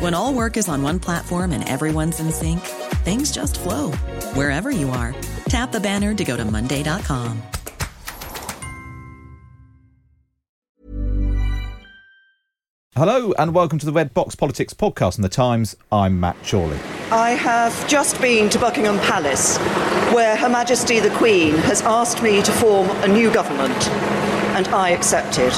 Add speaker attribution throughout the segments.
Speaker 1: When all work is on one platform and everyone's in sync, things just flow wherever you are. Tap the banner to go to Monday.com.
Speaker 2: Hello and welcome to the Red Box Politics podcast on the Times. I'm Matt Chorley.
Speaker 3: I have just been to Buckingham Palace, where Her Majesty the Queen has asked me to form a new government, and I accepted.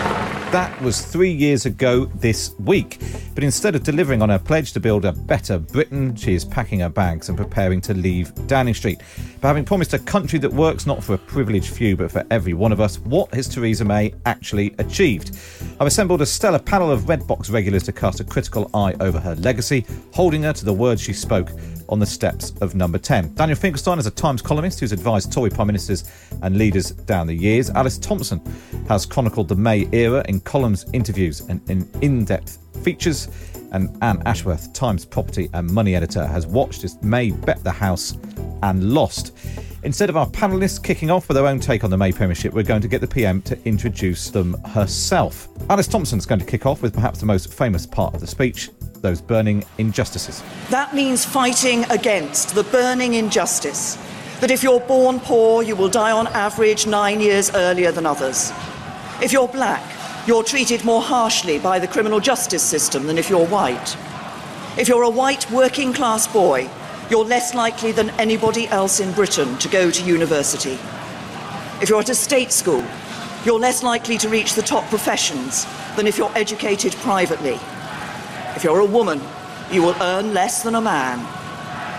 Speaker 2: That was three years ago this week. But instead of delivering on her pledge to build a better Britain, she is packing her bags and preparing to leave Downing Street. But having promised a country that works not for a privileged few but for every one of us, what has Theresa May actually achieved? I've assembled a stellar panel of Red Box regulars to cast a critical eye over her legacy, holding her to the words she spoke on the steps of number 10. Daniel Finkelstein is a Times columnist who's advised Tory prime ministers and leaders down the years. Alice Thompson has chronicled the May era in columns, interviews, and in depth features. And Anne Ashworth, Times property and money editor, has watched as May bet the House and lost. Instead of our panellists kicking off with their own take on the May Premiership, we're going to get the PM to introduce them herself. Alice Thompson's going to kick off with perhaps the most famous part of the speech those burning injustices.
Speaker 3: That means fighting against the burning injustice that if you're born poor, you will die on average nine years earlier than others. If you're black, you're treated more harshly by the criminal justice system than if you're white. If you're a white working class boy, you're less likely than anybody else in Britain to go to university. If you're at a state school, you're less likely to reach the top professions than if you're educated privately. If you're a woman, you will earn less than a man.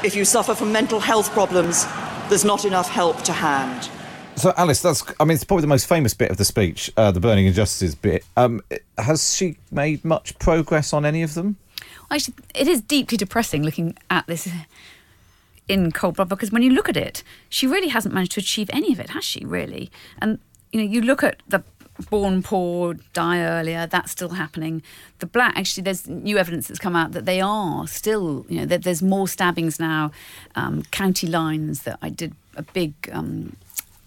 Speaker 3: If you suffer from mental health problems, there's not enough help to hand.
Speaker 2: So, Alice, that's, I mean, it's probably the most famous bit of the speech, uh, the burning injustices bit. Um, has she made much progress on any of them?
Speaker 4: Actually, it is deeply depressing looking at this in cold blood because when you look at it, she really hasn't managed to achieve any of it, has she, really? And, you know, you look at the born poor, die earlier, that's still happening. The black, actually, there's new evidence that's come out that they are still, you know, that there's more stabbings now. Um, county lines that I did a big um,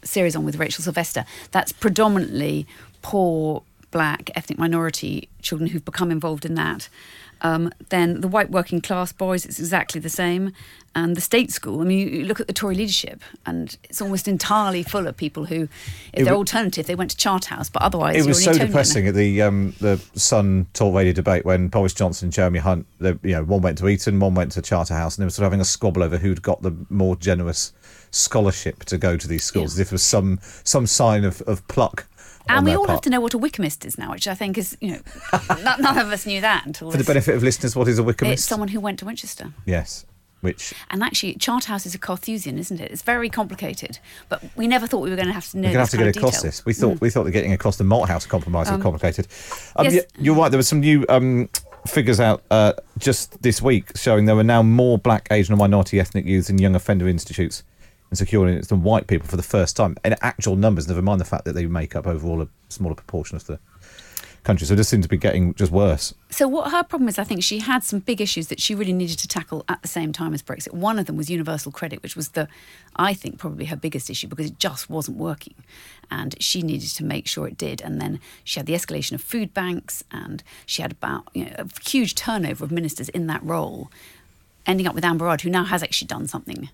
Speaker 4: series on with Rachel Sylvester, that's predominantly poor, black, ethnic minority children who've become involved in that. Um, then the white working class boys, it's exactly the same. And the state school, I mean, you look at the Tory leadership, and it's almost entirely full of people who, if
Speaker 2: It
Speaker 4: they're
Speaker 2: w-
Speaker 4: alternative, they went to Charterhouse, but otherwise,
Speaker 2: It was
Speaker 4: you're
Speaker 2: so depressing at the um, the Sun Talk Radio debate when Boris Johnson and Jeremy Hunt, the, you know, one went to Eton, one went to Charterhouse, and they were sort of having a squabble over who'd got the more generous scholarship to go to these schools, as if there was some some sign of, of pluck.
Speaker 4: And we all have to know what a Wykehamist now, which I think is, you know, none, none of us knew that until
Speaker 2: For the benefit of listeners, what is a Wykehamist?
Speaker 4: It's someone who went to Winchester.
Speaker 2: Yes, which
Speaker 4: And actually, Charterhouse is a Carthusian, isn't it? It's very complicated. But we never thought we were going to have to know
Speaker 2: we're going to have to get across
Speaker 4: detail.
Speaker 2: this. We thought we thought that getting across the Malthouse compromise was complicated. Um,
Speaker 4: Yes.
Speaker 2: yeah, you're right. There were some new um, figures out uh, just this week showing there were now more black, Asian, and minority ethnic youths in young offender institutes and units than white people for the first time in actual numbers. Never mind the fact that they make up overall a smaller proportion of the country. So it just seems to be getting just worse.
Speaker 4: So what her problem is, I think she had some big issues that she really needed to tackle at the same time as Brexit. One of them was universal credit, which was the, I think, probably her biggest issue because it just wasn't working, and she needed to make sure it did. And then she had the escalation of food banks, and she had about you know, a huge turnover of ministers in that role, ending up with Amber Rudd, who now has actually done something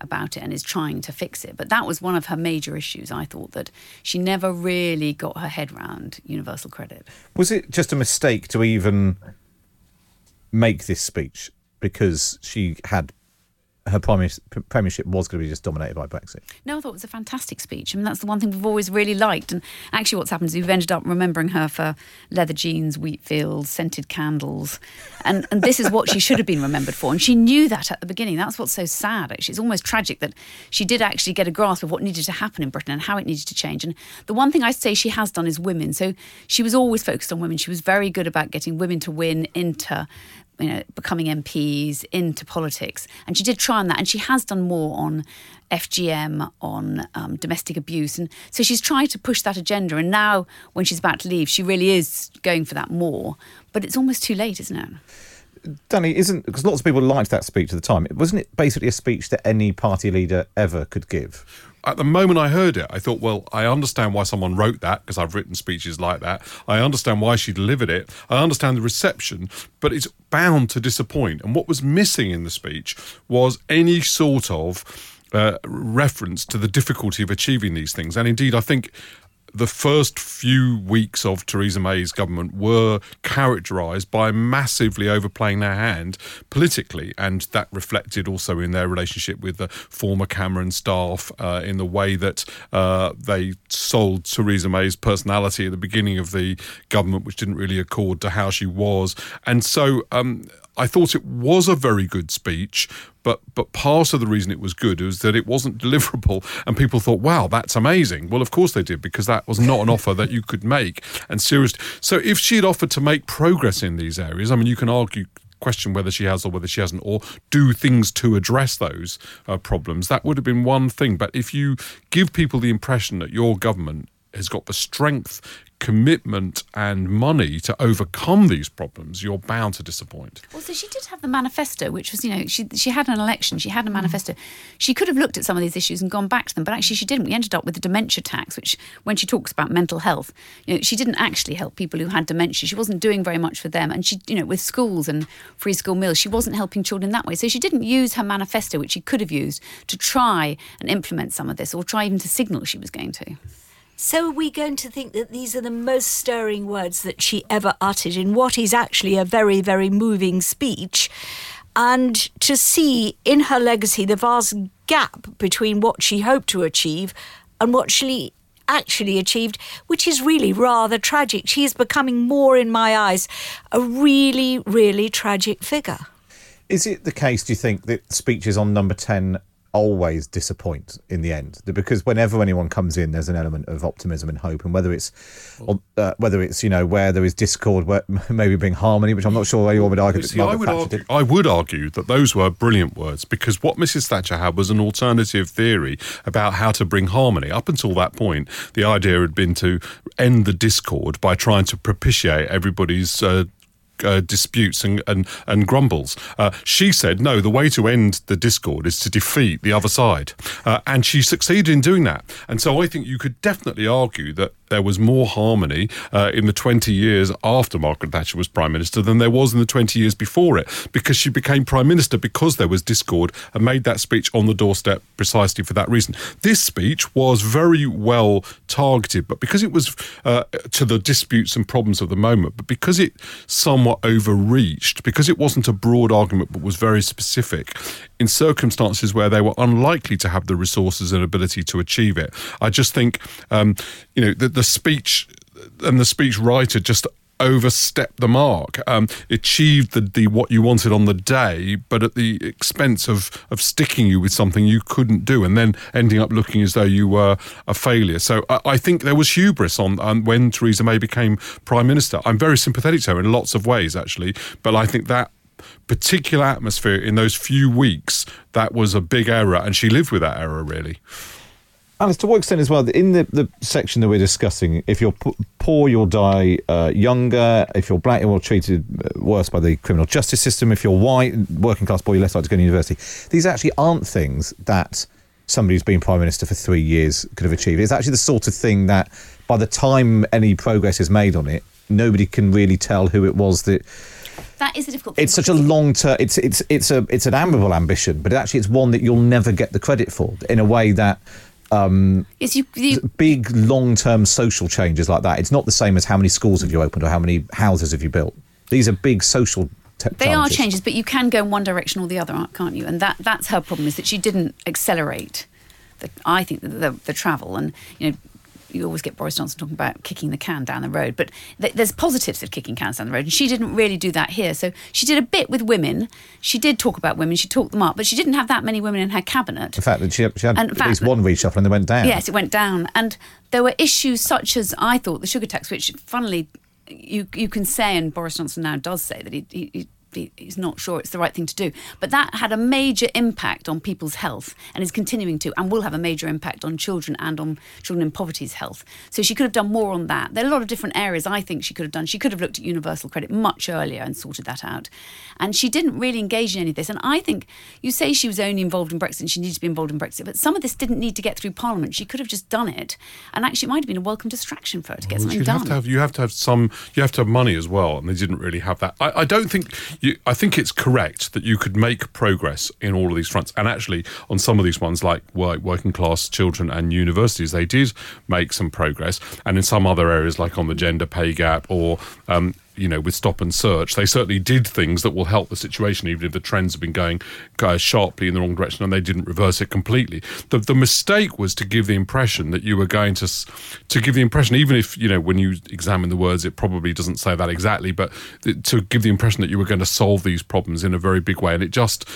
Speaker 4: about it and is trying to fix it. But that was one of her major issues. I thought that she never really got her head round universal credit.
Speaker 2: Was it just a mistake to even make this speech? because she had her premiership was going to be just dominated by Brexit.
Speaker 4: No, I thought it was a fantastic speech. I mean, that's the one thing we've always really liked. And actually, what's happened is we've ended up remembering her for leather jeans, wheat fields, scented candles. And, and this is what she should have been remembered for. And she knew that at the beginning. That's what's so sad, actually. It's almost tragic that she did actually get a grasp of what needed to happen in Britain and how it needed to change. And the one thing I say she has done is women. So she was always focused on women. She was very good about getting women to win into you know, becoming MPs into politics. And she did try on that, and she has done more on FGM, on um, domestic abuse. And so she's tried to push that agenda. And now, when she's about to leave, she really is going for that more. But it's almost too late, isn't it?
Speaker 2: Danny, isn't because lots of people liked that speech at the time. Wasn't it basically a speech that any party leader ever could give?
Speaker 5: At the moment I heard it, I thought, well, I understand why someone wrote that because I've written speeches like that. I understand why she delivered it. I understand the reception, but it's bound to disappoint. And what was missing in the speech was any sort of uh, reference to the difficulty of achieving these things. And indeed, I think the first few weeks of Theresa May's government were characterised by massively overplaying their hand politically, and that reflected also in their relationship with the former Cameron staff uh, in the way that uh, they sold Theresa May's personality at the beginning of the government, which didn't really accord to how she was. And so um, I thought it was a very good speech, but but part of the reason it was good was that it wasn't deliverable, and people thought, "Wow, that's amazing." Well, of course they did because that was not an offer that you could make. And seriously, so if she had offered to make progress in these areas, I mean, you can argue question whether she has or whether she hasn't, or do things to address those uh, problems. That would have been one thing. But if you give people the impression that your government has got the strength, commitment, and money to overcome these problems, you're bound to disappoint.
Speaker 4: Also, she did have the manifesto, which was, you know, she she had an election, she had a manifesto. She could have looked at some of these issues and gone back to them, but actually she didn't. We ended up with the dementia tax, which, when she talks about mental health, you know, she didn't actually help people who had dementia. She wasn't doing very much for them, and she, you know, with schools and free school meals, she wasn't helping children that way. So she didn't use her manifesto, which she could have used, to try and implement some of this, or try even to signal she was going to.
Speaker 6: So are we going to think that these are the most stirring words that she ever uttered in what is actually a very, very moving speech? And to see in her legacy the vast gap between what she hoped to achieve and what she actually achieved, which is really rather tragic. She is becoming more, in my eyes, a really, really tragic figure.
Speaker 2: Is it the case, do you think, that speeches on number 10 always disappoint in the end. Because whenever anyone comes in there's an element of optimism and hope and whether it's uh, whether it's you know where there is discord where maybe bring harmony which i'm not sure anyone would argue
Speaker 5: See, I, would argue I would argue that those were brilliant words because what mrs thatcher had was an alternative theory about how to bring harmony. Up until that point the idea had been to end the discord by trying to propitiate everybody's uh, uh, disputes and, and, and grumbles. Uh, she said, no, the way to end the discord is to defeat the other side. Uh, and she succeeded in doing that. And so I think you could definitely argue that there was more harmony uh, in the 20 years after Margaret Thatcher was Prime Minister than there was in the 20 years before it, because she became Prime Minister because there was discord and made that speech on the doorstep precisely for that reason. This speech was very well targeted, but because it was uh, to the disputes and problems of the moment, but because it somewhat overreached, because it wasn't a broad argument but was very specific, in circumstances where they were unlikely to have the resources and ability to achieve it. I just think, um, you know, the, the speech and the speech writer just overstepped the mark, um, achieved the, the what you wanted on the day, but at the expense of of sticking you with something you couldn't do, and then ending up looking as though you were a failure. So I, I think there was hubris on, on when Theresa May became prime minister. I'm very sympathetic to her in lots of ways, actually, but I think that particular atmosphere in those few weeks, that was a big error, and she lived with that error really.
Speaker 2: Alice, to what extent as well, in the, the section that we're discussing, if you're p- poor, you'll die uh, younger. If you're black, you're treated uh, worse by the criminal justice system. If you're white, working class boy, you're less likely to go to university. These actually aren't things that somebody who's been prime minister for three years could have achieved. It's actually the sort of thing that by the time any progress is made on it, nobody can really tell who it was that
Speaker 4: that is a difficult.
Speaker 2: It's such a long term. It's it's it's a it's an admirable ambition, but actually it's one that you'll never get the credit for in a way that. Um,
Speaker 4: yes, you, you,
Speaker 2: big long term social changes like that. It's not the same as how many schools have you opened or how many houses have you built. These are big social te-
Speaker 4: They are changes, but you can go in one direction or the other, aren't- can't you? And that that's her problem is that she didn't accelerate. The, I think the, the, the travel and you know. You always get Boris Johnson talking about kicking the can down the road, but th- there's positives of kicking cans down the road, and she didn't really do that here. So she did a bit with women. She did talk about women. She talked them up, but she didn't have that many women in her cabinet.
Speaker 2: The fact that she, she had
Speaker 4: And
Speaker 2: at least one reshuffle and they went down.
Speaker 4: Yes, it went down, and there were issues such as I thought the sugar tax, which funnily you you can say, and Boris Johnson now does say that he. he, he he- He's not sure it's the right thing to do. But that had a major impact on people's health and is continuing to, and will have a major impact on children and on children in poverty's health. So she could have done more on that. There are a lot of different areas I think she could have done. She could have looked at universal credit much earlier and sorted that out. And she didn't really engage in any of this. And I think you say she was only involved in Brexit and she needed to be involved in Brexit, but some of this didn't need to get through Parliament. She could have just done it. And actually, it might have been a welcome distraction for her to get
Speaker 5: Well,
Speaker 4: something done.
Speaker 5: have to have you have to have some you have to have money as well, and they didn't really have that. I, I don't think you. I think it's correct that you could make progress in all of these fronts, and actually on some of these ones, like work, working class children and universities, they did make some progress, and in some other areas, like on the gender pay gap or. Um, you know, with stop and search, they certainly did things that will help the situation, even if the trends have been going uh, sharply in the wrong direction and they didn't reverse it completely. The, the mistake was to give the impression that you were going to, to give the impression, even if, you know, when you examine the words, it probably doesn't say that exactly, but to give the impression that you were going to solve these problems in a very big way. And it just,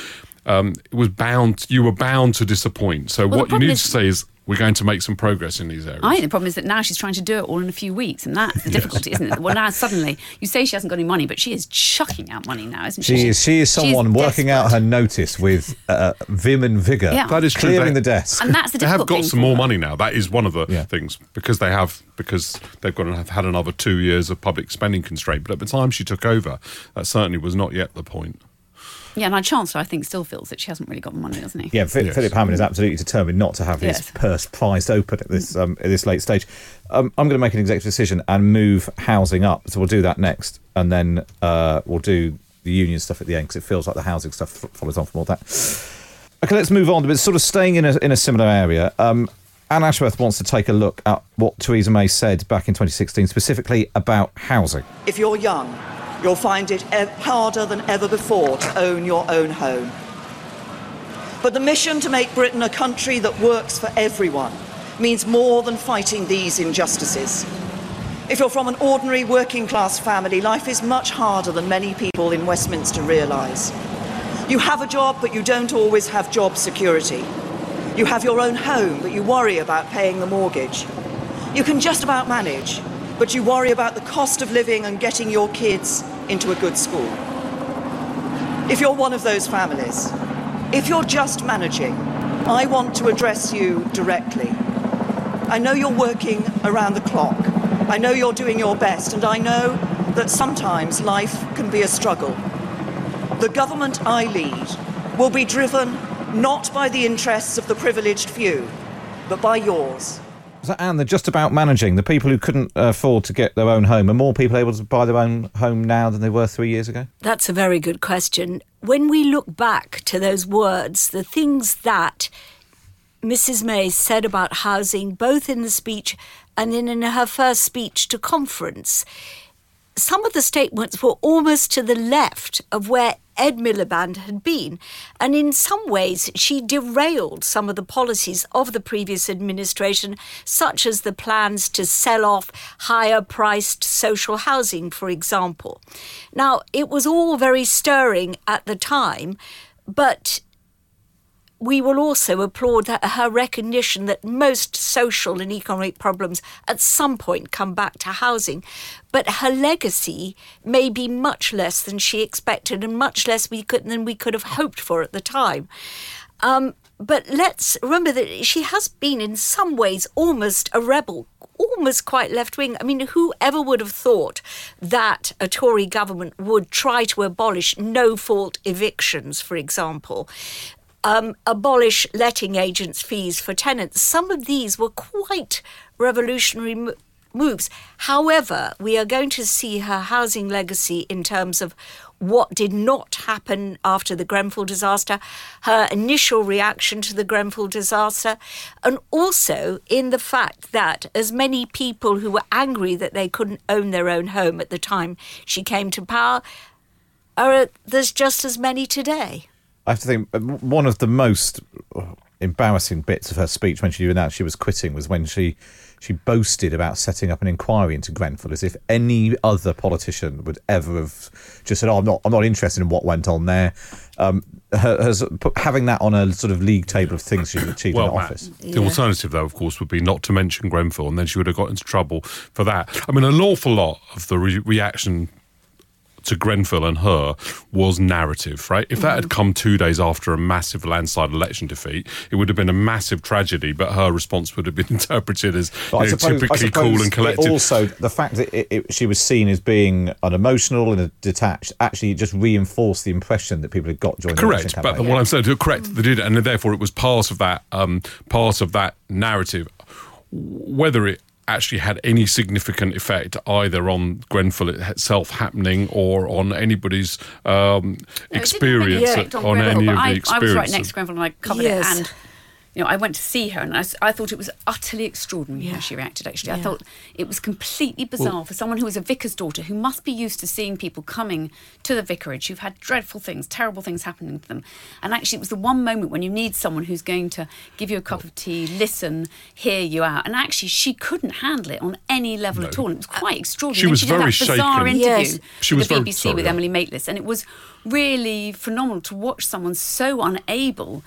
Speaker 5: um, it was bound, you were bound to disappoint. So
Speaker 4: Well,
Speaker 5: what you need
Speaker 4: is-
Speaker 5: to say is, we're going to make some progress in these areas.
Speaker 4: I think the problem is that now she's trying to do it all in a few weeks, and that's the difficulty, isn't it? Well, now suddenly you say she hasn't got any money, but she is chucking out money now, isn't she?
Speaker 2: She is, she is someone working out her notice with uh, vim and vigour,
Speaker 4: Yeah.
Speaker 5: That is true.
Speaker 2: clearing
Speaker 5: They-
Speaker 2: the desk.
Speaker 4: and that's the
Speaker 5: they have got
Speaker 4: thing
Speaker 5: some more
Speaker 4: her.
Speaker 5: money now. That is one of the
Speaker 2: Yeah.
Speaker 5: things because they have because they've got to have had another two years of public spending constraint. But at the time she took over, that certainly was not yet the point.
Speaker 4: Yeah, and our chancellor, I think, still feels that she hasn't really got the money, doesn't he?
Speaker 2: Yeah, Philip,
Speaker 5: Yes.
Speaker 2: Philip Hammond is absolutely determined not to have his
Speaker 4: Yes.
Speaker 2: purse prised open at this um, at this late stage. Um, I'm going to make an executive decision and move housing up, so we'll do that next, and then uh, we'll do the union stuff at the end because it feels like the housing stuff follows on from all that. Okay, let's move on. But sort of staying in a in a similar area. Um, Anne Ashworth wants to take a look at what Theresa May said back in 2016, specifically about housing.
Speaker 3: If you're young, you'll find it e- harder than ever before to own your own home. But the mission to make Britain a country that works for everyone means more than fighting these injustices. If you're from an ordinary working class family, life is much harder than many people in Westminster realise. You have a job, but you don't always have job security. You have your own home, but you worry about paying the mortgage. You can just about manage, but you worry about the cost of living and getting your kids into a good school. If you're one of those families, if you're just managing, I want to address you directly. I know you're working around the clock. I know you're doing your best, and I know that sometimes life can be a struggle. The government I lead will be driven not by the interests of the privileged few, but by yours.
Speaker 2: Anne, they're just about managing. The people who couldn't afford to get their own home are more people able to buy their own home now than they were three years ago?
Speaker 6: That's a very good question. When we look back to those words, the things that Mrs. May said about housing, both in the speech and in, in her first speech to conference, some of the statements were almost to the left of where Ed Miliband had been. And in some ways, she derailed some of the policies of the previous administration, such as the plans to sell off higher priced social housing, for example. Now, it was all very stirring at the time, but we will also applaud her recognition that most social and economic problems at some point come back to housing. But her legacy may be much less than she expected and much less we could, than we could have hoped for at the time. Um, but let's remember that she has been, in some ways, almost a rebel, almost quite left wing. I mean, whoever would have thought that a Tory government would try to abolish no fault evictions, for example? Um, abolish letting agents' fees for tenants. Some of these were quite revolutionary mo- moves. However, we are going to see her housing legacy in terms of what did not happen after the Grenfell disaster, her initial reaction to the Grenfell disaster, and also in the fact that as many people who were angry that they couldn't own their own home at the time she came to power, are there's just as many today.
Speaker 2: I have to think uh, one of the most uh, embarrassing bits of her speech when she announced she was quitting was when she she boasted about setting up an inquiry into Grenfell as if any other politician would ever have just said, "Oh, I'm not I'm not interested in what went on there." Um, her, has put, having that on a sort of league table of things she's achieved
Speaker 5: Well,
Speaker 2: in
Speaker 5: Matt,
Speaker 2: office.
Speaker 5: the alternative, though, of course, would be not to mention Grenfell, and then she would have got into trouble for that. I mean, an awful lot of the re- reaction to Grenfell and her was narrative, right? If that had come two days after a massive landslide election defeat, it would have been a massive tragedy, but her response would have been interpreted as you know, typically cool and collected.
Speaker 2: Also, the fact that it, it, she was seen as being unemotional and detached actually just reinforced the impression that people had got during the
Speaker 5: Correct, but
Speaker 2: campaign.
Speaker 5: what I'm saying, to correct, they did, and therefore it was part of that, um, part of that narrative. Whether it actually had any significant effect either on Grenfell itself happening or on anybody's um,
Speaker 4: No, it didn't have any
Speaker 5: experience
Speaker 4: effect
Speaker 5: on,
Speaker 4: Grenfell,
Speaker 5: any
Speaker 4: but
Speaker 5: of the
Speaker 4: I. I was right next to Grenfell and I covered
Speaker 6: Yes.
Speaker 4: it and you know, I went to see her and I thought it was utterly extraordinary how she reacted, actually. I thought it was completely bizarre for someone who was a vicar's daughter who must be used to seeing people coming to the vicarage who've had dreadful things, terrible things happening to them. And actually, it was the one moment when you need someone who's going to give you a cup of tea, listen, hear you out. And actually, she couldn't handle it on any level at all. And it was uh, quite extraordinary.
Speaker 5: She was
Speaker 4: she did
Speaker 5: very
Speaker 4: that bizarre
Speaker 5: shaken.
Speaker 4: interview
Speaker 6: Yes.
Speaker 5: She
Speaker 4: with
Speaker 5: was
Speaker 4: the
Speaker 5: very-
Speaker 4: BBC
Speaker 5: sorry,
Speaker 4: with
Speaker 5: yeah.
Speaker 4: Emily Maitlis, and it was really phenomenal to watch someone so unable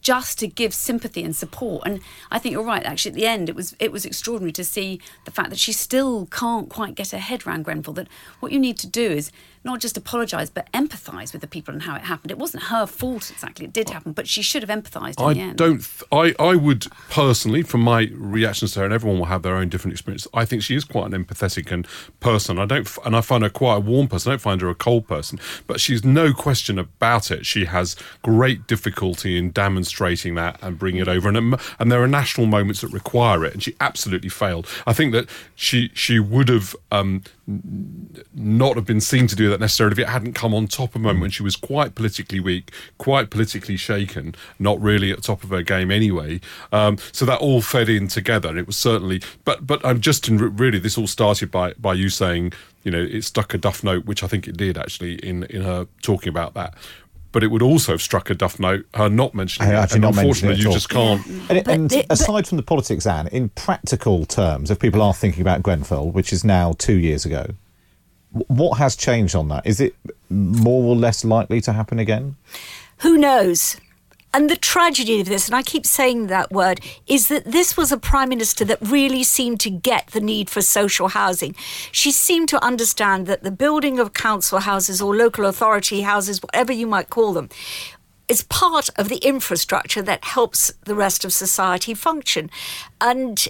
Speaker 4: just to give sympathy and support. And I think you're right. Actually, at the end, it was it was extraordinary to see the fact that she still can't quite get her head around Grenfell. That what you need to do is not just apologise, but empathise with the people and how it happened. It wasn't her fault exactly; it did happen, but she should have empathised in
Speaker 5: I
Speaker 4: the end.
Speaker 5: don't. Th- I I would personally, from my reactions to her, and everyone will have their own different experience. I think she is quite an empathetic and person. I don't, f- and I find her quite a warm person. I don't find her a cold person, but she's no question about it. She has great difficulty in demonstrating that and bringing it over, and and there are national moments that require it, and she absolutely failed. I think that she she would have. Um, not have been seen to do that necessarily if it hadn't come on top of a moment when she was quite politically weak, quite politically shaken, not really at the top of her game anyway. Um, so that all fed in together. It was certainly, but but I'm just in really this all started by by you saying you know it stuck a duff note, which I think it did actually in in her talking about that. But it would also have struck a duff note her not mentioning
Speaker 2: Her
Speaker 5: it. And
Speaker 2: not
Speaker 5: unfortunately,
Speaker 2: it
Speaker 5: you
Speaker 2: all.
Speaker 5: just can't.
Speaker 2: And,
Speaker 6: But
Speaker 2: and
Speaker 6: the- but-
Speaker 2: aside from the politics, Anne, in practical terms, if people are thinking about Grenfell, which is now two years ago, what has changed on that? Is it more or less likely to happen again?
Speaker 6: Who knows? And the tragedy of this, and I keep saying that word, is that this was a prime minister that really seemed to get the need for social housing. She seemed to understand that the building of council houses or local authority houses, whatever you might call them, is part of the infrastructure that helps the rest of society function. And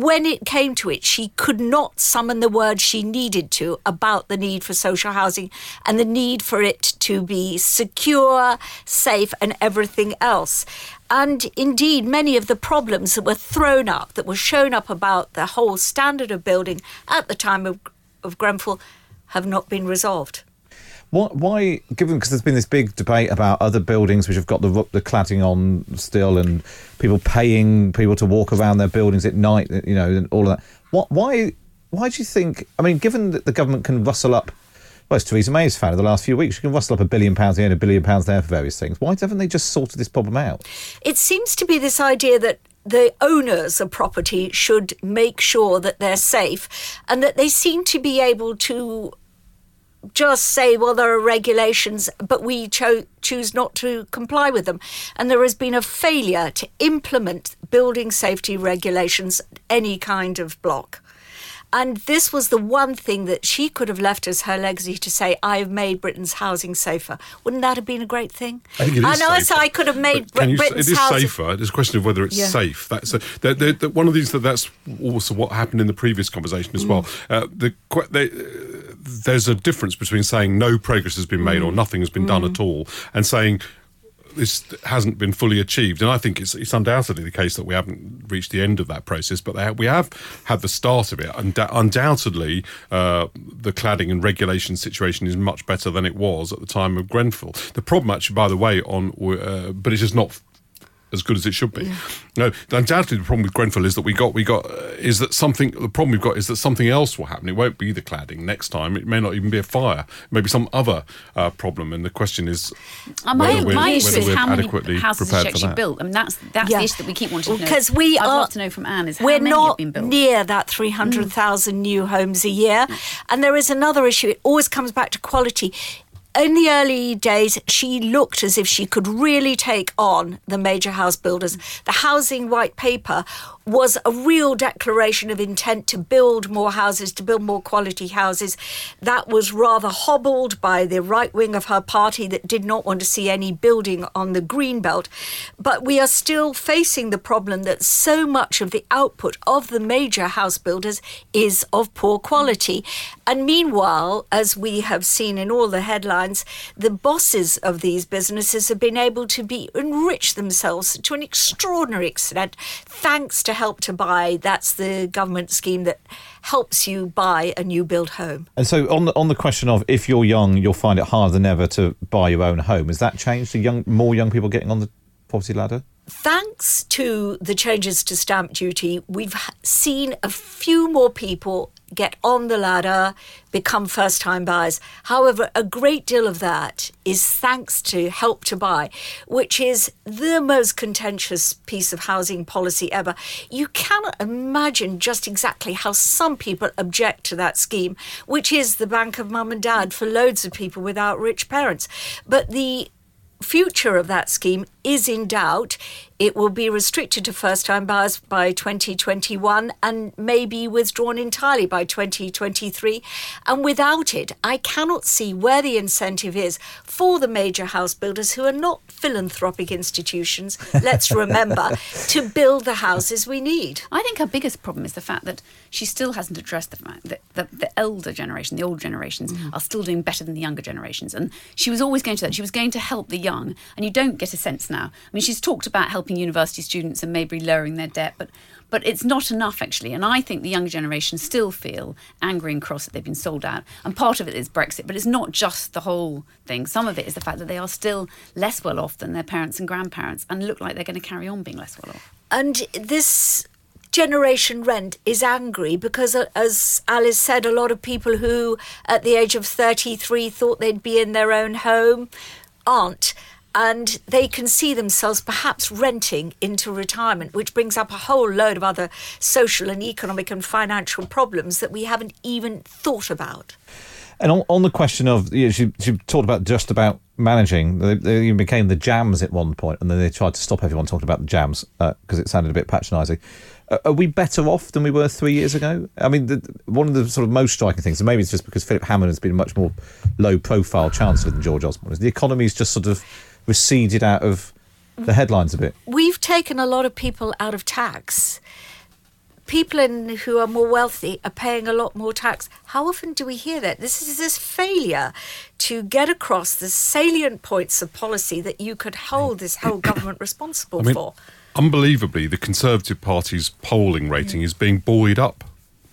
Speaker 6: when it came to it, she could not summon the words she needed to about the need for social housing and the need for it to be secure, safe, and everything else. And indeed, many of the problems that were thrown up, that were shown up about the whole standard of building at the time of, of Grenfell, have not been resolved.
Speaker 2: What, why, given because there's been this big debate about other buildings which have got the the cladding on still, and people paying people to walk around their buildings at night, you know, and all of that. What, why, why do you think? I mean, given that the government can rustle up, well, as Theresa May's found in the last few weeks, she can rustle up a billion pounds here and a billion pounds there for various things. Why haven't they just sorted this problem out?
Speaker 6: It seems to be this idea that the owners of property should make sure that they're safe and that they seem to be able to just say, well, there are regulations, but we cho- choose not to comply with them. And there has been a failure to implement building safety regulations, any kind of block. And this was the one thing that she could have left as her legacy to say, I have made Britain's housing safer. Wouldn't that have been a great thing?
Speaker 5: I think it is
Speaker 6: I know
Speaker 5: safer.
Speaker 6: I could have made
Speaker 5: can you-
Speaker 6: Britain's
Speaker 5: it is
Speaker 6: housing
Speaker 5: safer. It's a question of whether it's
Speaker 6: Yeah.
Speaker 5: safe. That's a, they're, they're, they're- one of these. That that's also what happened in the previous conversation as well.
Speaker 6: Mm.
Speaker 5: Uh, the they, there's a difference between saying no progress has been made
Speaker 6: Mm.
Speaker 5: or nothing has been done at all, and saying this hasn't been fully achieved. And I think it's, it's undoubtedly the case that we haven't reached the end of that process, but we have had the start of it. Unda- undoubtedly, uh, the cladding and regulation situation is much better than it was at the time of Grenfell. The problem, actually, by the way, on uh, but it's just not as good as it should be. No, undoubtedly the problem with Grenfell is that we got we got uh, is that something the problem we've got is that something else will happen. It won't be the cladding next time. It may not even be a fire. Maybe some other uh, problem. And the question is
Speaker 4: Uh, my
Speaker 5: we're,
Speaker 4: my issue is
Speaker 5: we're
Speaker 4: how many houses
Speaker 5: prepared
Speaker 4: are actually built. I mean, that's that's
Speaker 6: Yeah.
Speaker 4: the issue that we keep wanting to know.
Speaker 6: Because we
Speaker 4: I'd
Speaker 6: are,
Speaker 4: love to know from Anne is how
Speaker 6: we're
Speaker 4: many
Speaker 6: not
Speaker 4: have been built.
Speaker 6: near that 300,000 new homes a year. And there is another issue. It always comes back to quality. In the early days, she looked as if she could really take on the major house builders. The housing white paper was a real declaration of intent to build more houses, to build more quality houses. That was rather hobbled by the right wing of her party that did not want to see any building on the green belt. But we are still facing the problem that so much of the output of the major house builders is of poor quality. And meanwhile, as we have seen in all the headlines, the bosses of these businesses have been able to be enrich themselves to an extraordinary extent thanks to help to buy. That's the government scheme that helps you buy a new build home.
Speaker 2: And so on the on the question of if you're young, you'll find it harder than ever to buy your own home. Has that changed? Are young more young people getting on the poverty ladder?
Speaker 6: Thanks to the changes to stamp duty, we've seen a few more people get on the ladder, become first time buyers. However, a great deal of that is thanks to Help to Buy, which is the most contentious piece of housing policy ever. You cannot imagine just exactly how some people object to that scheme, which is the bank of mum and dad for loads of people without rich parents. But the future of that scheme is in doubt. It will be restricted to first time buyers by 2021 and may be withdrawn entirely by 2023. And without it, I cannot see where the incentive is for the major house builders who are not philanthropic institutions, let's remember, to build the houses we need.
Speaker 4: I think our biggest problem is the fact that she still hasn't addressed the fact that the, the elder generation, the old generations, mm-hmm. are still doing better than the younger generations. And she was always going to that. She was going to help the young. And you don't get a sense now. I mean, she's talked about helping university students and maybe lowering their debt, but but it's not enough actually. And I think the younger generation still feel angry and cross that they've been sold out. And part of it is Brexit, but it's not just the whole thing. Some of it is the fact that they are still less well off than their parents and grandparents and look like they're going to carry on being less well off.
Speaker 6: And this generation rent is angry because, uh, as Alice said, a lot of people who, at the age of 33, thought they'd be in their own home aren't. And they can see themselves perhaps renting into retirement, which brings up a whole load of other social and economic and financial problems that we haven't even thought about.
Speaker 2: And on, on the question of, you know, she, she talked about just about managing. They, they even became the jams at one point, and then they tried to stop everyone talking about the jams because it sounded a bit patronising. Uh, are we better off than we were three years ago? I mean, the, one of the sort of most striking things, and maybe it's just because Philip Hammond has been a much more low-profile chancellor than George Osborne, is the economy's just sort of receded out of the headlines a bit.
Speaker 6: We've taken a lot of people out of tax. People in, who are more wealthy are paying a lot more tax. How often do we hear that? This is this failure to get across the salient points of policy that you could hold this whole government responsible
Speaker 5: I mean,
Speaker 6: for.
Speaker 5: unbelievably, the Conservative Party's polling rating is being buoyed up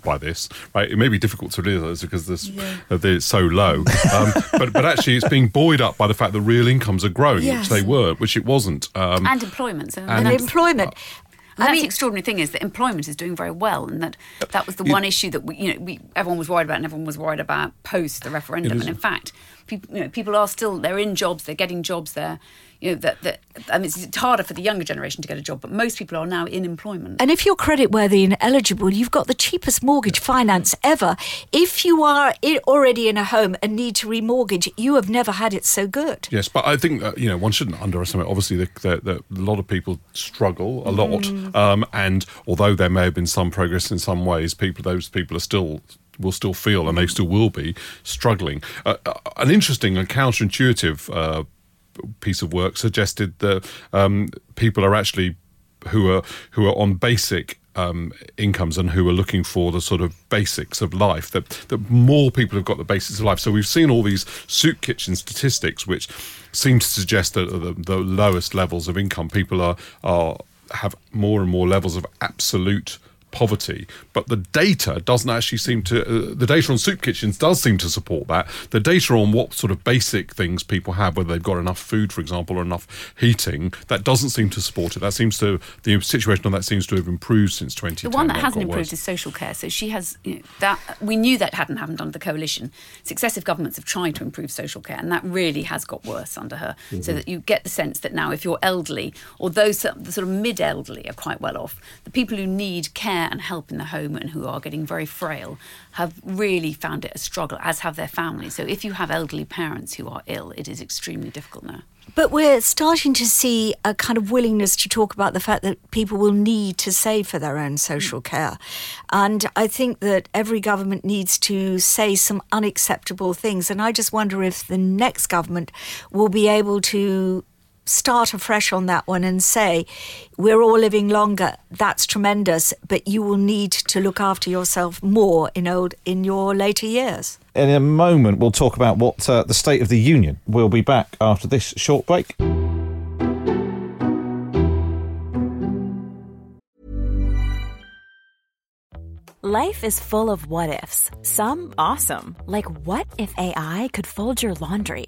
Speaker 5: by this. Right, it may be difficult to realise because this uh, it's so low, um, but but actually, it's being buoyed up by the fact that real incomes are growing,
Speaker 6: Yes.
Speaker 5: which they were, which it wasn't. Um,
Speaker 4: and employment. So
Speaker 5: And
Speaker 6: And
Speaker 4: that's-
Speaker 6: employment.
Speaker 4: And
Speaker 6: I
Speaker 4: that's
Speaker 6: mean-
Speaker 4: the extraordinary thing is that employment is doing very well, and that that was the one issue that we, you know, we everyone was worried about, and everyone was worried about post the referendum. And in fact, people, you know, people are still they're in jobs, they're getting jobs there. You know that that I mean, it's, it's harder for the younger generation to get a job, but most people are now in employment.
Speaker 6: And if you're credit worthy and eligible, you've got the cheapest mortgage finance ever. If you are already in a home and need to remortgage, you have never had it so good.
Speaker 5: Yes, but I think that, you know one shouldn't underestimate. Obviously, the, the, the, a lot of people struggle a lot, um, and although there may have been some progress in some ways, people those people are still will still feel, and they still will be struggling. Uh, uh, an interesting and counterintuitive uh, piece of work suggested that um, people are actually who are who are on basic um, incomes and who are looking for the sort of basics of life that that more people have got the basics of life. So we've seen all these soup kitchen statistics which seem to suggest that the, the lowest levels of income people are are have more and more levels of absolute poverty. But the data doesn't actually seem to, uh, the data on soup kitchens does seem to support that. The data on what sort of basic things people have, whether they've got enough food, for example, or enough heating, that doesn't seem to support it. That seems to, the situation on that seems to have improved since 2010.
Speaker 4: The one that hasn't improved
Speaker 5: worse.
Speaker 4: is social care. So she has you know, that. We knew that hadn't happened under the coalition. Successive governments have tried to improve social care, and that really has got worse under her.
Speaker 5: Mm-hmm.
Speaker 4: So that you get the sense that now, if you're elderly or those the sort of mid-elderly are quite well off, the people who need care and help in the home and who are getting very frail have really found it a struggle, as have their families. So if you have elderly parents who are ill, it is extremely difficult now.
Speaker 6: But we're starting to see a kind of willingness to talk about the fact that people will need to save for their own social mm. care. And I think that every government needs to say some unacceptable things. And I just wonder if the next government will be able to start afresh on that one and say, we're all living longer. That's tremendous, but you will need to look after yourself more in old in your later years.
Speaker 2: In a moment, we'll talk about what uh, the State of the Union. We'll be back after this short break.
Speaker 7: Life is full of what ifs. Some awesome, like what if AI could fold your laundry?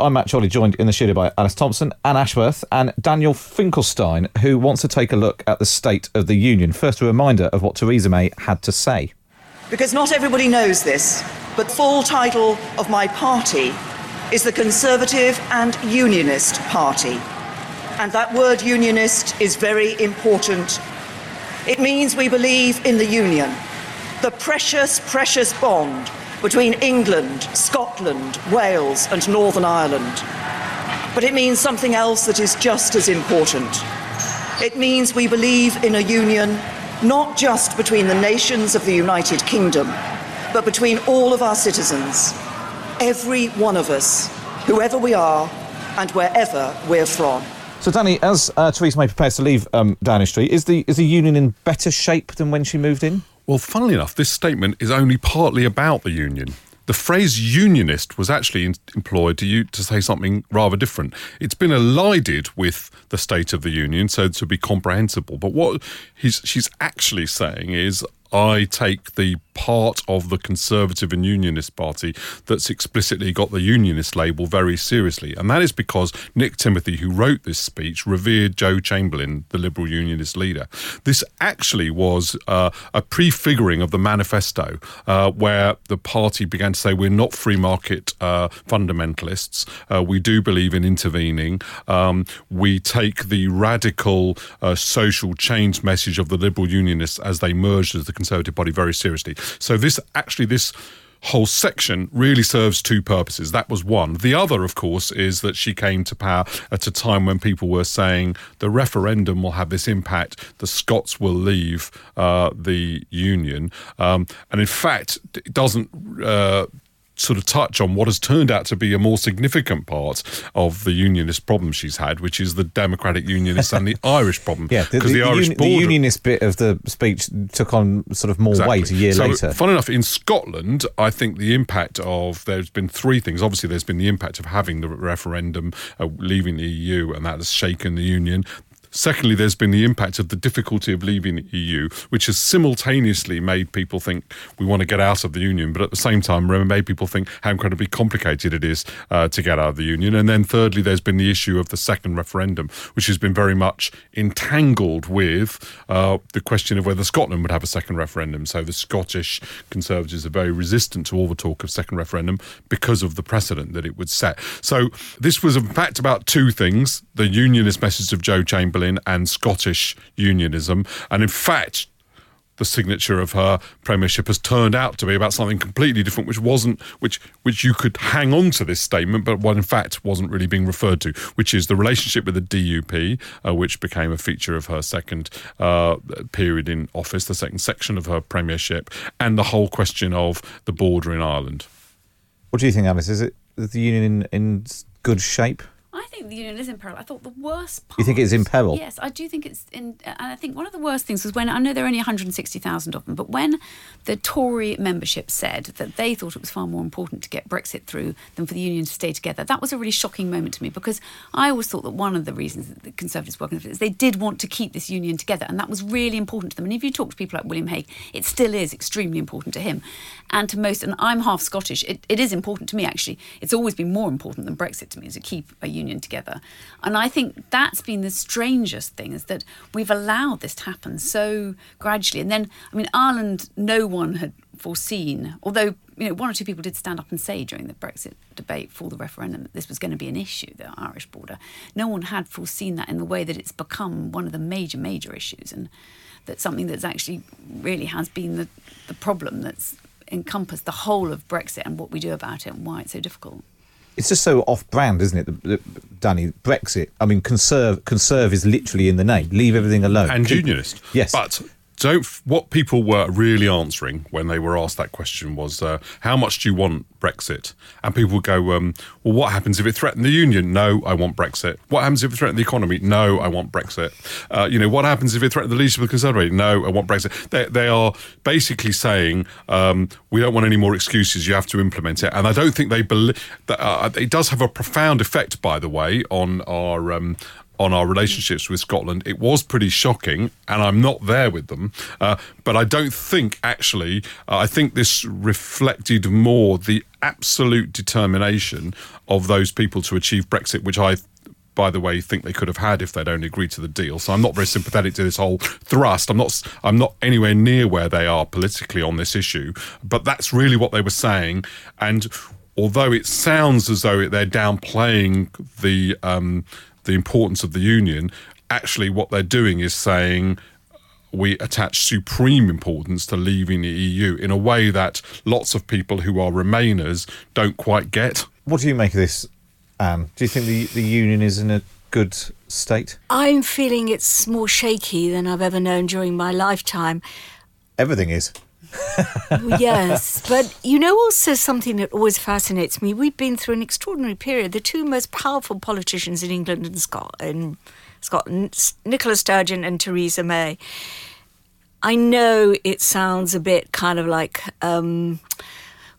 Speaker 2: I'm Matt Chorley, joined in the studio by Alice Thompson, Anne Ashworth, and Daniel Finkelstein, who wants to take a look at the State of the Union. First, a reminder of what Theresa May had to say.
Speaker 3: Because not everybody knows this, but full title of my party is the Conservative and Unionist Party. And that word unionist is very important. It means we believe in the Union, the precious, precious bond between England, Scotland, Wales, and Northern Ireland. But it means something else that is just as important. It means we believe in a union not just between the nations of the United Kingdom, but between all of our citizens, every one of us, whoever we are and wherever we're from.
Speaker 2: So, Danny, as uh, Theresa May prepares to leave um, Downing Street, is the is the union in better shape than when she moved in?
Speaker 5: Well, funnily enough, this statement is only partly about the union. The phrase unionist was actually employed to, to say something rather different. It's been elided with the state of the union, so to be comprehensible. But what he's, she's actually saying is, I take the part of the Conservative and Unionist Party that's explicitly got the Unionist label very seriously. And that is because Nick Timothy, who wrote this speech, revered Joe Chamberlain, the Liberal Unionist leader. This actually was uh, a prefiguring of the manifesto uh, where the party began to say, We're not free market uh, fundamentalists. Uh, we do believe in intervening. Um, we take the radical uh, social change message of the Liberal Unionists as they merged as the Conservative Party very seriously. So this actually this whole section really serves two purposes. That was one. The other, of course, is that she came to power at a time when people were saying the referendum will have this impact, the Scots will leave uh, the Union. Um, and in fact, it doesn't. Uh, sort of touch on what has turned out to be a more significant part of the unionist problem she's had, which is the Democratic Unionists and the Irish problem.
Speaker 2: Yeah,
Speaker 5: because
Speaker 2: the,
Speaker 5: the, Irish
Speaker 2: uni- the unionist bit of the speech took on sort of more weight a year
Speaker 5: so,
Speaker 2: later.
Speaker 5: Fun enough, in Scotland, I think the impact of there's been three things. Obviously, there's been the impact of having the referendum, uh, leaving the EU, and that has shaken the union. Secondly, there's been the impact of the difficulty of leaving the EU, which has simultaneously made people think we want to get out of the union, but at the same time made people think how incredibly complicated it is uh, to get out of the union. And then thirdly, there's been the issue of the second referendum, which has been very much entangled with uh, the question of whether Scotland would have a second referendum. So the Scottish Conservatives are very resistant to all the talk of second referendum because of the precedent that it would set. So this was in fact about two things: the unionist message of Joe Chamberlain and Scottish unionism, and in fact the signature of her premiership has turned out to be about something completely different, which wasn't, which which you could hang on to this statement, but what in fact wasn't really being referred to, which is the relationship with the DUP, uh, which became a feature of her second uh, period in office, the second section of her premiership, and the whole question of the border in Ireland.
Speaker 2: What do you think, Alice? Is it the union in, in good shape?
Speaker 4: I think the union is in peril. I thought the worst part.
Speaker 2: You think it's in peril?
Speaker 4: Yes, I do think it's in. And I think one of the worst things was when I know there are only 160,000 of them, but when the Tory membership said that they thought it was far more important to get Brexit through than for the union to stay together, that was a really shocking moment to me because I always thought that one of the reasons that the Conservatives were is they did want to keep this union together, and that was really important to them. And if you talk to people like William Hague, it still is extremely important to him and to most. And I'm half Scottish. It, it is important to me actually. It's always been more important than Brexit to me to keep a union together. And I think that's been the strangest thing is that we've allowed this to happen so gradually. And then, I mean, Ireland, no one had foreseen, although you know, one or two people did stand up and say during the Brexit debate for the referendum that this was going to be an issue, the Irish border. No one had foreseen that in the way that it's become one of the major, major issues, and that something that's actually really has been the, the problem that's encompassed the whole of Brexit and what we do about it and why it's so difficult.
Speaker 2: It's just so off-brand, isn't it, the, the, Danny? Brexit. I mean, conserve. Conserve is literally in the name. Leave everything alone.
Speaker 5: And
Speaker 2: Keep-
Speaker 5: unionist.
Speaker 2: Yes.
Speaker 5: But don't. What people were really answering when they were asked that question was, uh, "How much do you want Brexit?" And people would go, um, "Well, what happens if it threatens the union? No, I want Brexit. What happens if it threatens the economy? No, I want Brexit. Uh, you know, what happens if it threatens the leadership of the Conservative? No, I want Brexit." They, they are basically saying, um, "We don't want any more excuses. You have to implement it." And I don't think they believe that. Uh, it does have a profound effect, by the way, on our. Um, on our relationships with Scotland. It was pretty shocking, and I'm not there with them. Uh, but I don't think, actually, uh, I think this reflected more the absolute determination of those people to achieve Brexit, which I. By the way, think they could have had if they'd only agreed to the deal. So I'm not very sympathetic to this whole thrust. I'm not. I'm not anywhere near where they are politically on this issue. But that's really what they were saying. And although it sounds as though they're downplaying the um, the importance of the union, actually what they're doing is saying we attach supreme importance to leaving the EU in a way that lots of people who are Remainers don't quite get.
Speaker 2: What do you make of this, Anne? Do you think the, the union is in a good state?
Speaker 6: I'm feeling it's more shaky than I've ever known during my lifetime.
Speaker 2: Everything is.
Speaker 6: Yes, but you know also something that always fascinates me. We've been through an extraordinary period. The two most powerful politicians in England and Scot- in Scotland, Nicola Sturgeon and Theresa May. I know it sounds a bit kind of like um,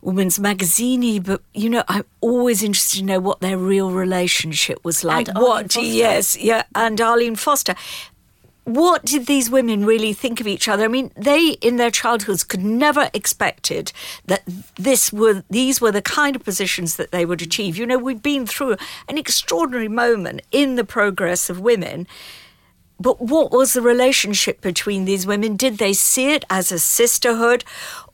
Speaker 6: women's magazine but you know, I'm always interested to know what their real relationship was like.
Speaker 4: And
Speaker 6: what? Yes, yeah, and Arlene Foster what did these women really think of each other? I mean, they in their childhoods could never expected that this were these were the kind of positions that they would achieve. You know, we've been through an extraordinary moment in the progress of women. But what was the relationship between these women? Did they see it as a sisterhood,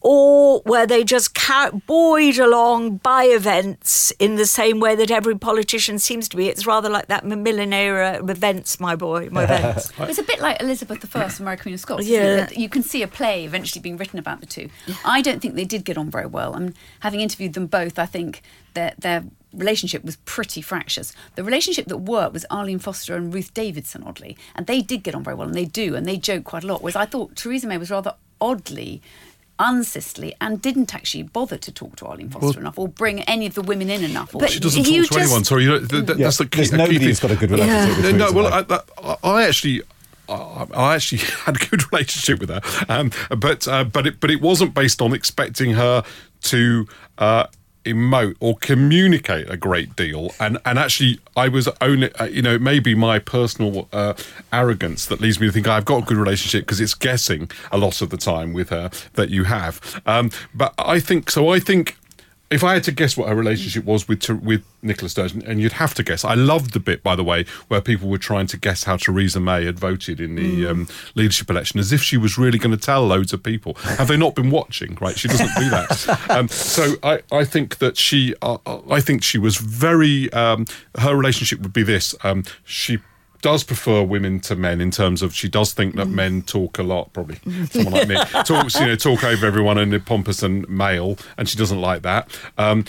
Speaker 6: or were they just ca- buoyed along by events in the same way that every politician seems to be? It's rather like that Macmillan era events, my boy, my events.
Speaker 4: It's a bit like Elizabeth I, and Mary Queen of Scots.
Speaker 6: Yeah.
Speaker 4: Yeah. You can see a play eventually being written about the two. I don't think they did get on very well. I mean, having interviewed them both, I think their, their relationship was pretty fractious. The relationship that worked was Arlene Foster and Ruth Davidson, oddly. And they did get on very well, and they do, and they joke quite a lot. Whereas I thought Theresa May was rather oddly unsisterly and didn't actually bother to talk to Arlene Foster
Speaker 5: Well-
Speaker 4: enough or bring any of the women in enough. Or
Speaker 6: But
Speaker 5: She doesn't
Speaker 6: you
Speaker 5: talk to anyone. Sorry, you know, th- th-
Speaker 2: Yeah,
Speaker 5: that's the key.
Speaker 2: there's
Speaker 5: the key
Speaker 2: nobody
Speaker 5: thing.
Speaker 2: who's got a good relationship with
Speaker 5: No, no, well, I, that- I actually. I I actually had a good relationship with her, um, but uh, but it but it wasn't based on expecting her to uh, emote or communicate a great deal, and and actually I was only uh, you know it may be my personal uh, arrogance that leads me to think I've got a good relationship because it's guessing a lot of the time with her that you have, um, but I think so. I think if I had to guess what her relationship was with with Nicola Sturgeon, and you'd have to guess. I loved the bit, by the way, where people were trying to guess how Theresa May had voted in the um, leadership election, as if she was really going to tell loads of people. Have they not been watching? Right? She doesn't do that. Um, so I, I think that she, uh, I think she was very. Um, her relationship would be this. Um, she does prefer women to men in terms of she does think that men talk a lot probably. Someone like me. Talks you know talk over everyone and they're pompous and male and she doesn't like that. Um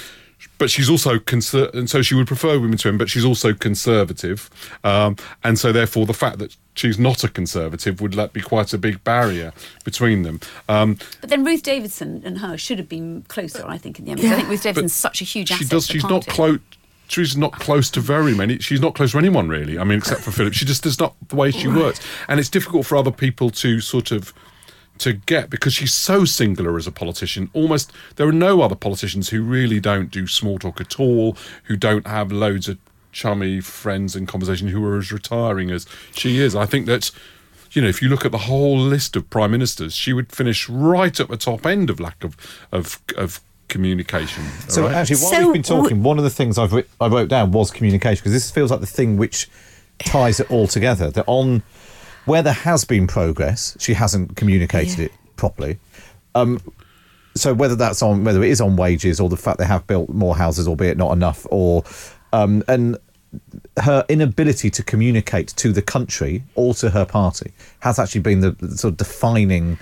Speaker 5: but she's also conser- and so she would prefer women to men but she's also conservative. Um and so therefore the fact that she's not a conservative would let be quite a big barrier between them. Um
Speaker 4: But then Ruth Davidson and her should have been closer, I think, in the end. Because I think Ruth Davidson's such a huge asset.
Speaker 5: she does
Speaker 4: to the
Speaker 5: she's not close she's not close to very many she's not close to anyone really. I mean except for philip. She just is not the way she works. And it's difficult for other people to sort of to get because she's so singular as a politician. Almost there are no other politicians who really don't do small talk at all who don't have loads of chummy friends in conversation who are as retiring as she is. I think that you know, if you look at the whole list of prime ministers, she would finish right at the top end of lack of of, of communication.
Speaker 2: So
Speaker 5: all right?
Speaker 2: actually, while
Speaker 6: So
Speaker 2: we've been
Speaker 6: w-
Speaker 2: talking, one of the things I've writ- I wrote down was communication because this feels like the thing which ties it all together. That on where there has been progress, she hasn't communicated it properly. Um, so whether that's on whether it is on wages or the fact they have built more houses, albeit not enough, or um, and her inability to communicate to the country or to her party has actually been the the sort of defining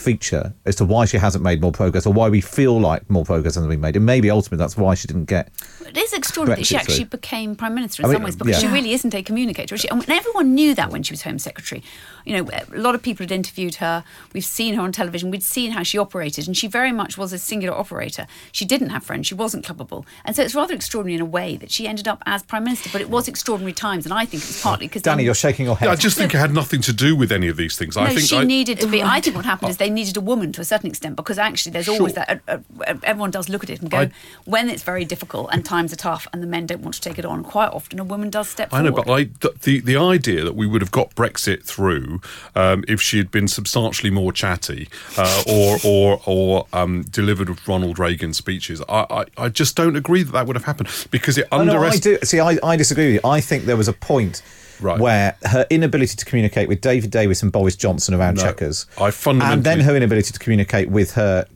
Speaker 2: feature as to why she hasn't made more progress or why we feel like more progress hasn't been made. And maybe ultimately that's why she didn't get.
Speaker 4: It is extraordinary that she actually
Speaker 2: through.
Speaker 4: became prime minister in
Speaker 2: I mean,
Speaker 4: some ways because
Speaker 2: yeah.
Speaker 4: she really isn't a communicator. She, and everyone knew that when she was Home Secretary. You know, a lot of people had interviewed her. We've seen her on television. We'd seen how she operated, and she very much was a singular operator. She didn't have friends. She wasn't clubbable, and so it's rather extraordinary in a way that she ended up as prime minister. But it was extraordinary times, and I think it was partly because
Speaker 2: Danny, you're shaking your head.
Speaker 5: Yeah, I just think it had nothing to do with any of these things.
Speaker 4: no,
Speaker 5: I think
Speaker 4: she
Speaker 5: I,
Speaker 4: needed to be. I think what happened is they needed a woman to a certain extent because actually there's always that. Uh, uh, everyone does look at it and go,
Speaker 5: I-
Speaker 4: when it's very difficult and times are tough and the men don't want to take it on. Quite often, a woman does step
Speaker 5: I
Speaker 4: forward.
Speaker 5: know, but I, th- the the idea that we would have got Brexit through um, if she had been substantially more chatty uh, or or or um, delivered with Ronald Reagan speeches, I, I I just don't agree that that would have happened because it
Speaker 2: Oh, no, I do. See, I, I disagree with you. I think there was a point
Speaker 5: Right.
Speaker 2: where her inability to communicate with David Davis and Boris Johnson around
Speaker 5: No,
Speaker 2: Chequers,
Speaker 5: I fundamentally-
Speaker 2: and then her inability to communicate with her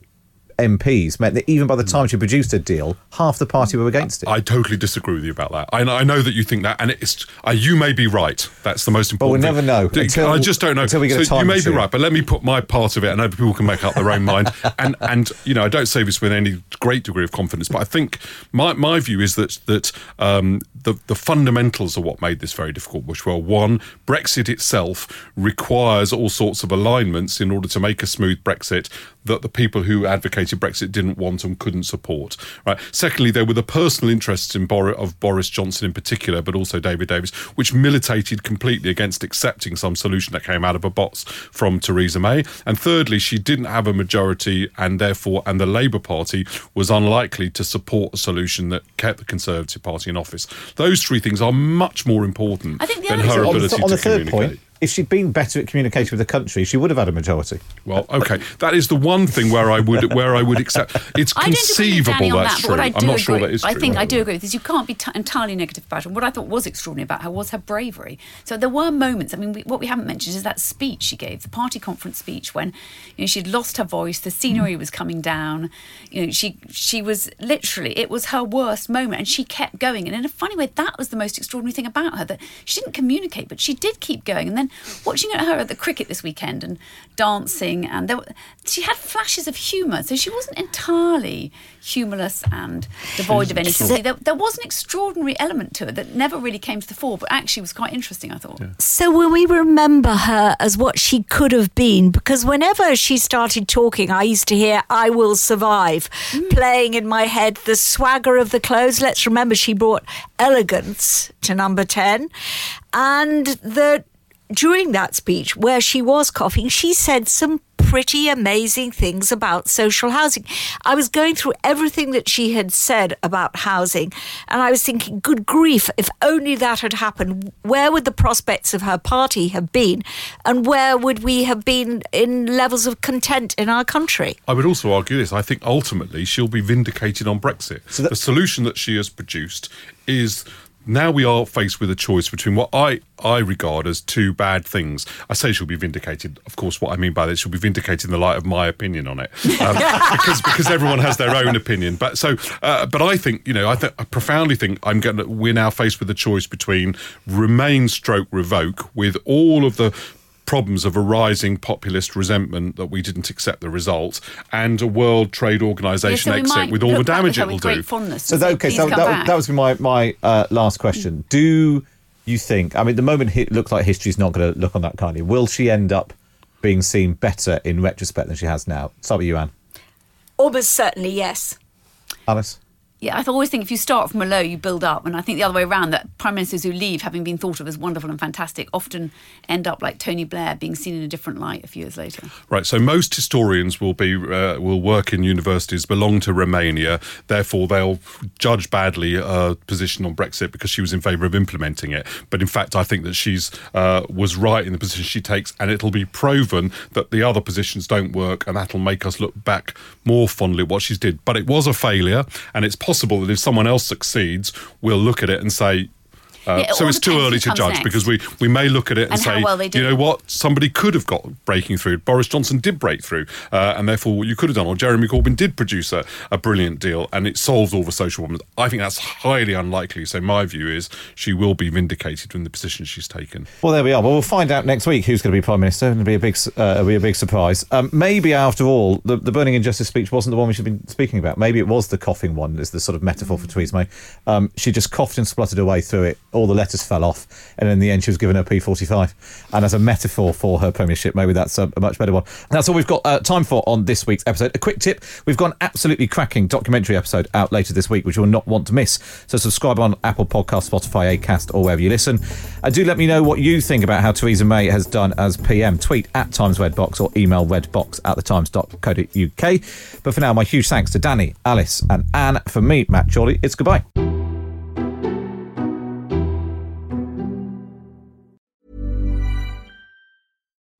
Speaker 2: MPs meant that even by the time she produced a deal, half the party were against it.
Speaker 5: I totally disagree with you about that. I, I know that you think that, and it's uh, you may be right. That's the most important.
Speaker 2: But we'll
Speaker 5: important.
Speaker 2: never know until-
Speaker 5: I just don't know.
Speaker 2: until we get
Speaker 5: so you may be right, but let me put my part of it, and other people can make up their own mind. And and you know, I don't say this with any great degree of confidence, but I think my my view is that that um, the the fundamentals are what made this very difficult. Which were one, Brexit itself requires all sorts of alignments in order to make a smooth Brexit that the people who advocated Brexit didn't want and couldn't support. Right. Secondly, there were the personal interests in Bor- of Boris Johnson in particular, but also David Davis, which militated completely against accepting some solution that came out of a box from Theresa May. And thirdly, she didn't have a majority, and therefore, and the Labour Party was unlikely to support a solution that kept the Conservative Party in office. Those three things are much more important
Speaker 4: I think the
Speaker 5: than her
Speaker 4: is-
Speaker 2: on the,
Speaker 5: ability
Speaker 2: on
Speaker 5: to
Speaker 2: the third
Speaker 5: communicate.
Speaker 2: point, if she'd been better at communicating with the country, she would have had a majority.
Speaker 5: Well, okay, that is the one thing where I would where I would accept. It's
Speaker 4: I don't agree with
Speaker 5: conceivable that's
Speaker 4: that,
Speaker 5: true.
Speaker 4: I do
Speaker 5: I'm not
Speaker 4: agree,
Speaker 5: sure that is true.
Speaker 4: I think I do agree with this. You can't be t- entirely negative about her. What I thought was extraordinary about her was her bravery. So there were moments. I mean, we, what we haven't mentioned is that speech she gave, the party conference speech, when you know she'd lost her voice, the scenery mm. was coming down. You know, she she was literally it was her worst moment, and she kept going. And in a funny way, that was the most extraordinary thing about her that she didn't communicate, but she did keep going. And then watching her at the cricket this weekend and dancing, and there, she had flashes of humour. So she wasn't entirely humorless and devoid of any sympathy. There, there was an extraordinary element to it that never really came to the fore, but actually was quite interesting, I thought.
Speaker 6: So when we remember her as what she could have been, because whenever she started talking, I used to hear "I will survive" mm. playing in my head. The swagger of the clothes. Let's remember she brought elegance to Number Ten, and the during that speech where she was coughing, she said some pretty amazing things about social housing. I was going through everything that she had said about housing, and I was thinking, good grief, if only that had happened, where would the prospects of her party have been, and where would we have been in levels of content in our country?
Speaker 5: I would also argue this. I think ultimately she'll be vindicated on Brexit. the solution that she has produced is now we are faced with a choice between what I, I regard as two bad things. I say she'll be vindicated. Of course, what I mean by this, she'll be vindicated in the light of my opinion on it, um, because because everyone has their own opinion. But so, uh, but I think you know, I, th- I profoundly think I'm going. to We're now faced with a choice between remain, stroke, revoke, with all of the problems of a rising populist resentment that we didn't accept the result, and a World Trade Organization
Speaker 4: Yeah, so
Speaker 5: exit with all the damage it will do.
Speaker 4: fondness
Speaker 2: So that, okay, so that, that was my my uh, last question. Do you think? I mean, the moment it looks like history's not going to look on that kindly. Will she end up being seen better in retrospect than she has now? Start with you, Anne.
Speaker 6: Almost certainly, yes.
Speaker 2: Alice.
Speaker 4: Yeah, I always think if you start from a low, you build up. And I think the other way around, that prime ministers who leave, having been thought of as wonderful and fantastic, often end up like Tony Blair, being seen in a different light a few years later.
Speaker 5: Right. So most historians will be uh, will work in universities, belong to Romania. Therefore, they'll judge badly her position on Brexit because she was in favour of implementing it. But in fact, I think that she's uh, was right in the position she takes, and it'll be proven that the other positions don't work, and that'll make us look back more fondly at what she's did. But it was a failure, and it's possible that if someone else succeeds, we'll look at it and say. Uh,
Speaker 4: Yeah, it
Speaker 5: so it's too early to judge
Speaker 4: next.
Speaker 5: because we, we may look at it and,
Speaker 4: And
Speaker 5: say,
Speaker 4: well
Speaker 5: you know what, somebody could have got Brexit through. Boris Johnson did break through, uh, and therefore what you could have done, or Jeremy Corbyn did produce a, a brilliant deal, and it solves all the social problems. I think that's highly unlikely. So my view is she will be vindicated in the position she's taken.
Speaker 2: Well, there we are. Well, we'll find out next week who's going to be prime minister. It'll be a big, uh, it'll be a big surprise. Um, maybe after all, the, the burning injustice speech wasn't the one we should be speaking about. Maybe it was the coughing one, as the sort of metaphor for Theresa May. Um, she just coughed and spluttered her way through it. All the letters fell off, and in the end, she was given her P45. And as a metaphor for her premiership, maybe that's a, much better one. That's all we've got uh, time for on this week's episode. A quick tip: we've got an absolutely cracking documentary episode out later this week, which you will not want to miss. So subscribe on Apple Podcast, Spotify, Acast, or wherever you listen. And do let me know what you think about how Theresa May has done as PM. Tweet at Times Redbox or email redbox at thetimes.co.uk. But for now, my huge thanks to Danny, Alice, and Anne. For me, Matt Chorley, it's goodbye.